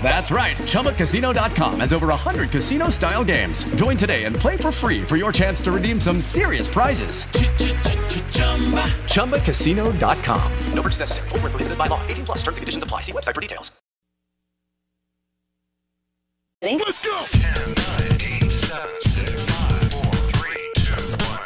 That's right. ChumbaCasino.com has over 100 casino style games. Join today and play for free for your chance to redeem some serious prizes. ChumbaCasino.com. No purchase necessary. Full prohibited by law. 18 plus terms and conditions apply. See website for details. Let's go! 10, 9, 8, 7, 6, 5, 4, 3, 2, 1.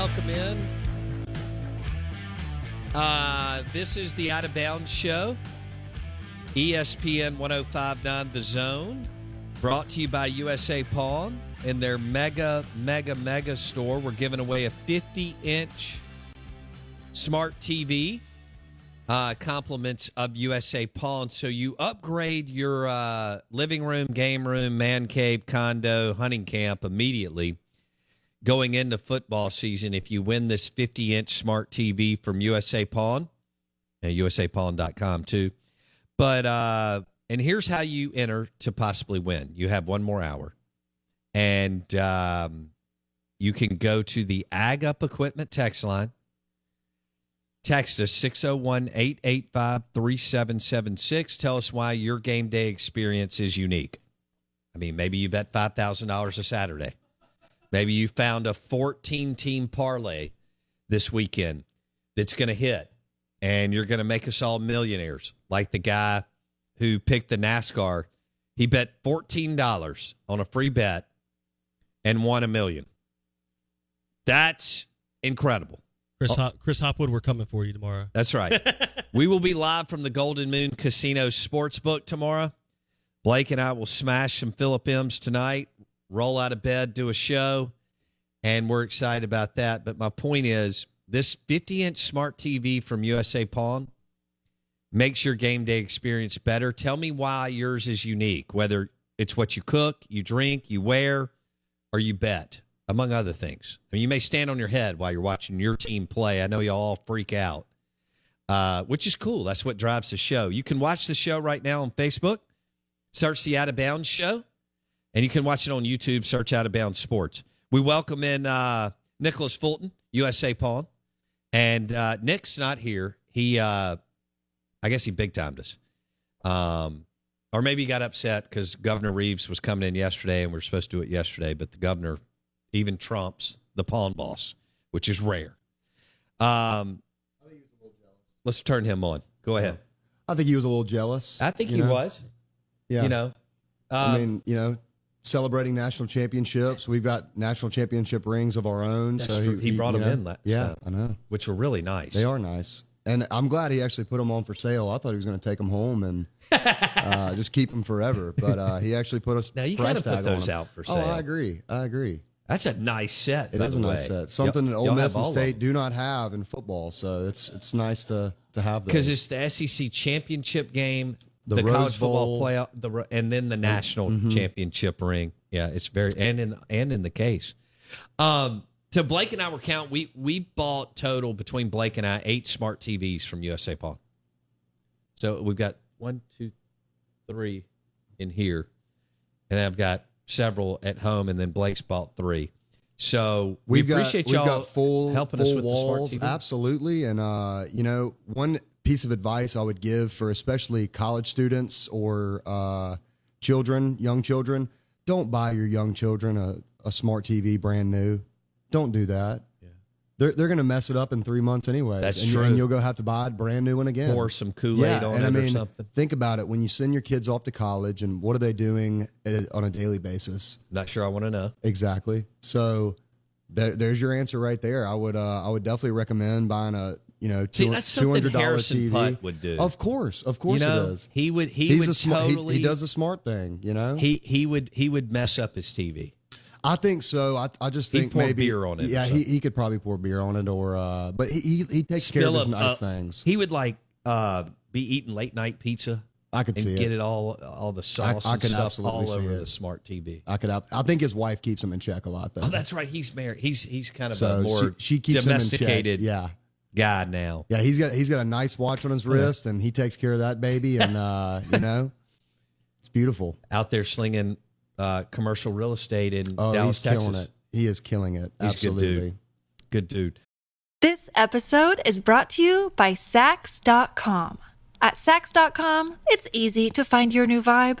Welcome in. Uh, this is the Out of Bounds Show. ESPN 1059 The Zone. Brought to you by USA Pawn in their mega, mega, mega store. We're giving away a 50 inch smart TV. Uh, compliments of USA Pawn. So you upgrade your uh, living room, game room, man cave, condo, hunting camp immediately going into football season if you win this 50 inch smart TV from USA Pawn and USAPawn.com too. But, uh, and here's how you enter to possibly win. You have one more hour, and um, you can go to the Ag Up Equipment text line. Text us 601 885 3776. Tell us why your game day experience is unique. I mean, maybe you bet $5,000 a Saturday. Maybe you found a 14 team parlay this weekend that's going to hit and you're going to make us all millionaires like the guy who picked the NASCAR. He bet $14 on a free bet and won a million. That's incredible. Chris, Hop- Chris Hopwood, we're coming for you tomorrow. That's right. we will be live from the Golden Moon Casino Sportsbook tomorrow. Blake and I will smash some Philip M's tonight roll out of bed, do a show, and we're excited about that. But my point is this 50 inch smart TV from USA Pawn makes your game day experience better. Tell me why yours is unique, whether it's what you cook, you drink, you wear, or you bet, among other things. I mean, you may stand on your head while you're watching your team play. I know you all freak out, uh, which is cool. That's what drives the show. You can watch the show right now on Facebook. Search the Out of Bounds Show and you can watch it on YouTube. Search Out of Bounds Sports. We welcome in uh, Nicholas Fulton, USA Pawn, and uh, Nick's not here. He, uh, I guess, he big timed us, um, or maybe he got upset because Governor Reeves was coming in yesterday, and we are supposed to do it yesterday, but the governor even trumps the pawn boss, which is rare. Um, let's turn him on. Go ahead. I think he was a little jealous. I think he know? was. Yeah. You know, I mean, you know, celebrating national championships. We've got national championship rings of our own. That's so true. He, brought them know, in. That, yeah, so, I know. Which were really nice. They are nice. And I'm glad he actually put them on for sale. I thought he was going to take them home and uh, just keep them forever. But uh, he actually put us. now you got to put those out for sale. Oh, I agree. I agree. That's a nice set. It is a nice set. Something that Ole Miss and State do not have in football. So it's it's nice to to have because it's the SEC championship game, the, The college football Bowl. playoff, the and then the national Mhm. championship ring. Yeah, it's very and in and in the case. Um, to Blake and I were count. We we bought total between Blake and I eight smart TVs from USA Pawn. So we've got one, two, three in here, and I've got several at home, and then Blake's bought three. So we we've got appreciate we've y'all got full helping full us with walls, the smart TV. absolutely. And uh, you know, one piece of advice I would give for especially college students or uh, children, young children, don't buy your young children a, a smart TV brand new. Don't do that. They're, they're going to mess it up in three months anyway. That's and, true. And you'll go have to buy a brand new one again. Pour some Kool-Aid yeah, on and it I or mean, something. Think about it. When you send your kids off to college, and what are they doing on a daily basis? Not sure I want to know. Exactly. So there, there's your answer right there. I would uh, I would definitely recommend buying a you know two hundred dollar Harrison TV. Putt would do. Of course, of course You know, it is. He would. He He's would a smart. he- totally. he, does a smart thing. You know. He he would he would mess up his TV. I think so. I, I just think pour maybe beer on it Yeah, he, he could probably pour beer on it, or uh, but he he, takes care of his Spill nice uh, things. He would like uh, be eating late night pizza. I could and see get it. it all all the sauce I stuff absolutely all over it. the smart TV. I could. I think his wife keeps him in check a lot though. Oh, that's right. He's married. He's he's kind of So a more she, she keeps him in check. domesticated Yeah. Guy now. Yeah, he's got he's got a nice watch on his wrist, and he takes care of that baby, and uh, you know, it's beautiful. Out there slinging uh, commercial real estate in Oh, Dallas, he's Texas. killing it. He is killing it. He's a good dude. Absolutely. Good dude. This episode is brought to you by Saks.com. At Saks.com, it's easy to find your new vibe.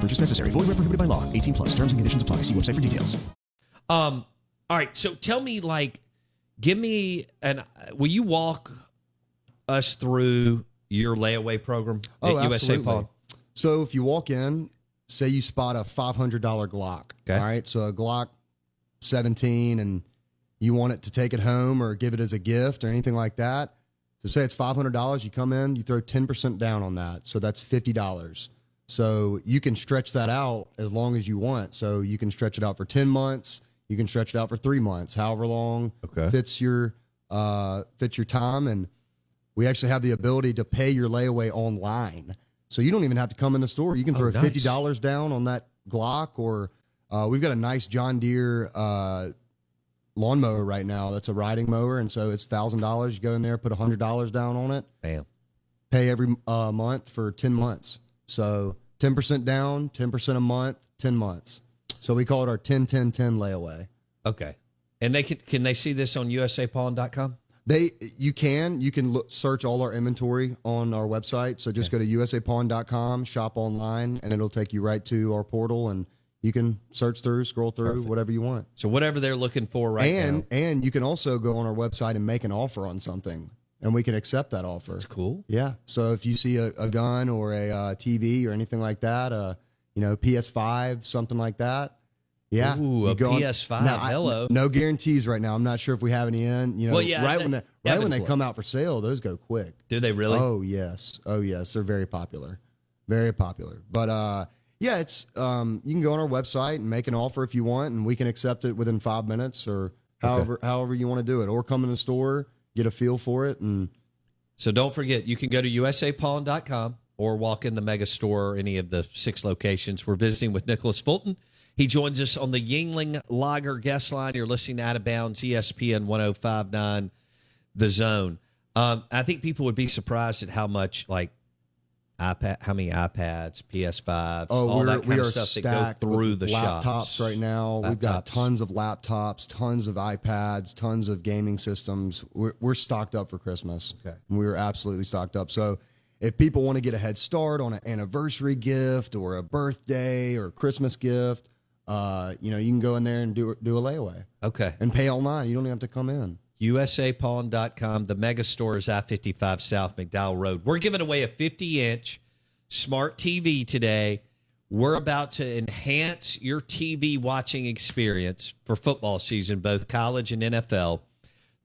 No purchase necessary. Void where prohibited by law. 18 plus. Terms and conditions apply. See website for details. Um. All right. So tell me, like, give me an. Will you walk us through your layaway program Oh, at USA absolutely. Pawn? So if you walk in, say you spot a five hundred dollar Glock. Okay. All right. So a Glock seventeen, and you want it to take it home or give it as a gift or anything like that. So say it's five hundred dollars. You come in, you throw ten percent down on that. So that's fifty dollars. So you can stretch that out as long as you want. So you can stretch it out for ten months. You can stretch it out for three months, however long Okay. fits your uh, fits your time. And we actually have the ability to pay your layaway online. So you don't even have to come in the store. You can Oh, throw nice. fifty dollars down on that Glock, or uh, we've got a nice John Deere uh, lawnmower right now. That's a riding mower, and so it's thousand dollars. You go in there, put hundred dollars down on it, Bam. pay every uh, month for ten months. So ten percent down, ten percent a month, ten months. So we call it our 10 10 10 layaway. Okay. And they can can they see this on USAPawn.com? They you can you can look, search all our inventory on our website. So just go to usapawn.com, shop online, and it'll take you right to our portal, and you can search through, scroll through, whatever you want. So whatever they're looking for right and now. and you can also go on our website and make an offer on something, and we can accept that offer. That's cool. Yeah. So if you see a, a gun or a uh, TV or anything like that, uh, you know, PS5, something like that. Yeah. Ooh, a go PS5, Now, I- hello. no guarantees right now. I'm not sure if we have any in. You know, Well, yeah, right that- when they, right when they come out for sale, those go quick. Do they really? Oh yes, oh yes, they're very popular, very popular. But uh, Yeah, it's um, you can go on our website and make an offer if you want, and we can accept it within five minutes or however however you want to do it, or come in the store, get a feel for it, and So don't forget, you can go to usapawn.com or walk in the mega store or any of the six locations. We're visiting with Nicholas Fulton. He joins us on the Yuengling Lager guest line. You're listening to Out of Bounds, ESPN 1059, The Zone. Um, I think people would be surprised at how much, like, iPad, how many iPads, PS5s, Oh, all that we kind are of stuff that go stacked through the laptops shops. right now. We've got tons of laptops, tons of iPads, tons of gaming systems. We're, we're stocked up for Christmas. Okay. we're absolutely stocked up. So if people want to get a head start on an anniversary gift or a birthday or a Christmas gift, uh, you know, you can go in there and do do a layaway Okay. and pay online. You don't even have to come in. usapawn.com. The mega store is I 55 South McDowell Road. We're giving away a 50 inch smart TV today. We're about to enhance your TV watching experience for football season, both college and NFL,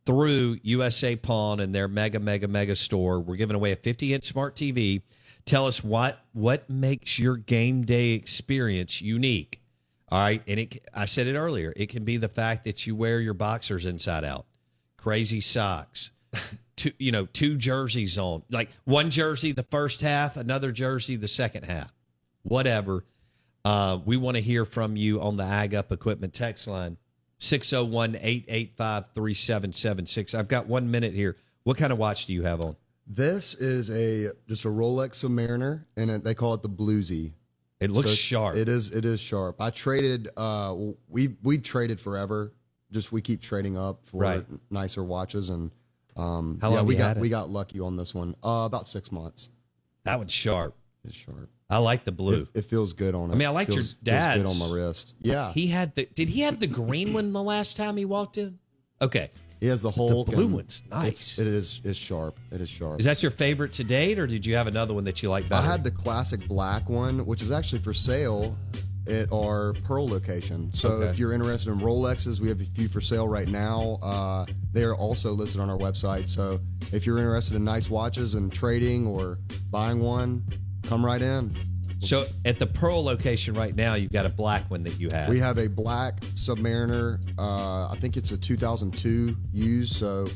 through USA Pawn and their mega, mega, mega store. We're giving away a 50 inch smart TV. Tell us what what makes your game day experience unique. All right, and it I said it earlier. It can be the fact that you wear your boxers inside out, crazy socks, two you know two jerseys on, like one jersey the first half, another jersey the second half, whatever. Uh, we want to hear from you on the Ag Up Equipment text line 601 885 3776. I've got one minute here. What kind of watch do you have on? This is a just a Rolex Submariner, and it, they call it the Bluesy. It looks it's- sharp. It is. It is sharp. I traded. Uh, we we've traded forever. Just we keep trading up for Right. nicer watches, and um, How yeah, long we got we got lucky on this one. Uh, about six months. That one's sharp. It's sharp. I like the blue. It, it feels good on it. I mean, I liked your feels, dad's. good on my wrist. Yeah, He had the. Did he have the green one the last time he walked in? Okay. he has the Hulk. blue one's nice. It's, it is. It's sharp. It is sharp. Is that your favorite to date, or did you have another one that you like better? I had the classic black one, which is actually for sale at our Pearl location. So Okay. if you're interested in Rolexes, we have a few for sale right now. Uh, they are also listed on our website. So if you're interested in nice watches and trading or buying one, come right in. So at the Pearl location right now, you've got a black one that you have. We have a black Submariner. Uh, I think it's a 2002 used. So,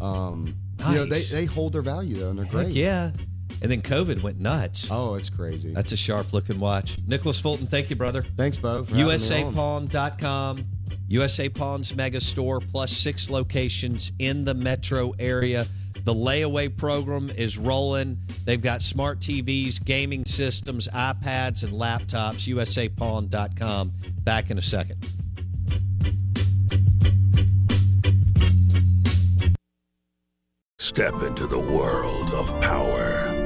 um, you know, they, they hold their value though, and they're Heck great. yeah. And then COVID went nuts. Oh, it's crazy. That's a sharp looking watch. Nicholas Fulton, thank you, brother. Thanks, Bo. for having me. USAPawn.com. USA Pawn's mega store plus six locations in the metro area. The layaway program is rolling. They've got smart TVs, gaming systems, iPads, and laptops. USAPawn.com. Back in a second. Step into the world of power,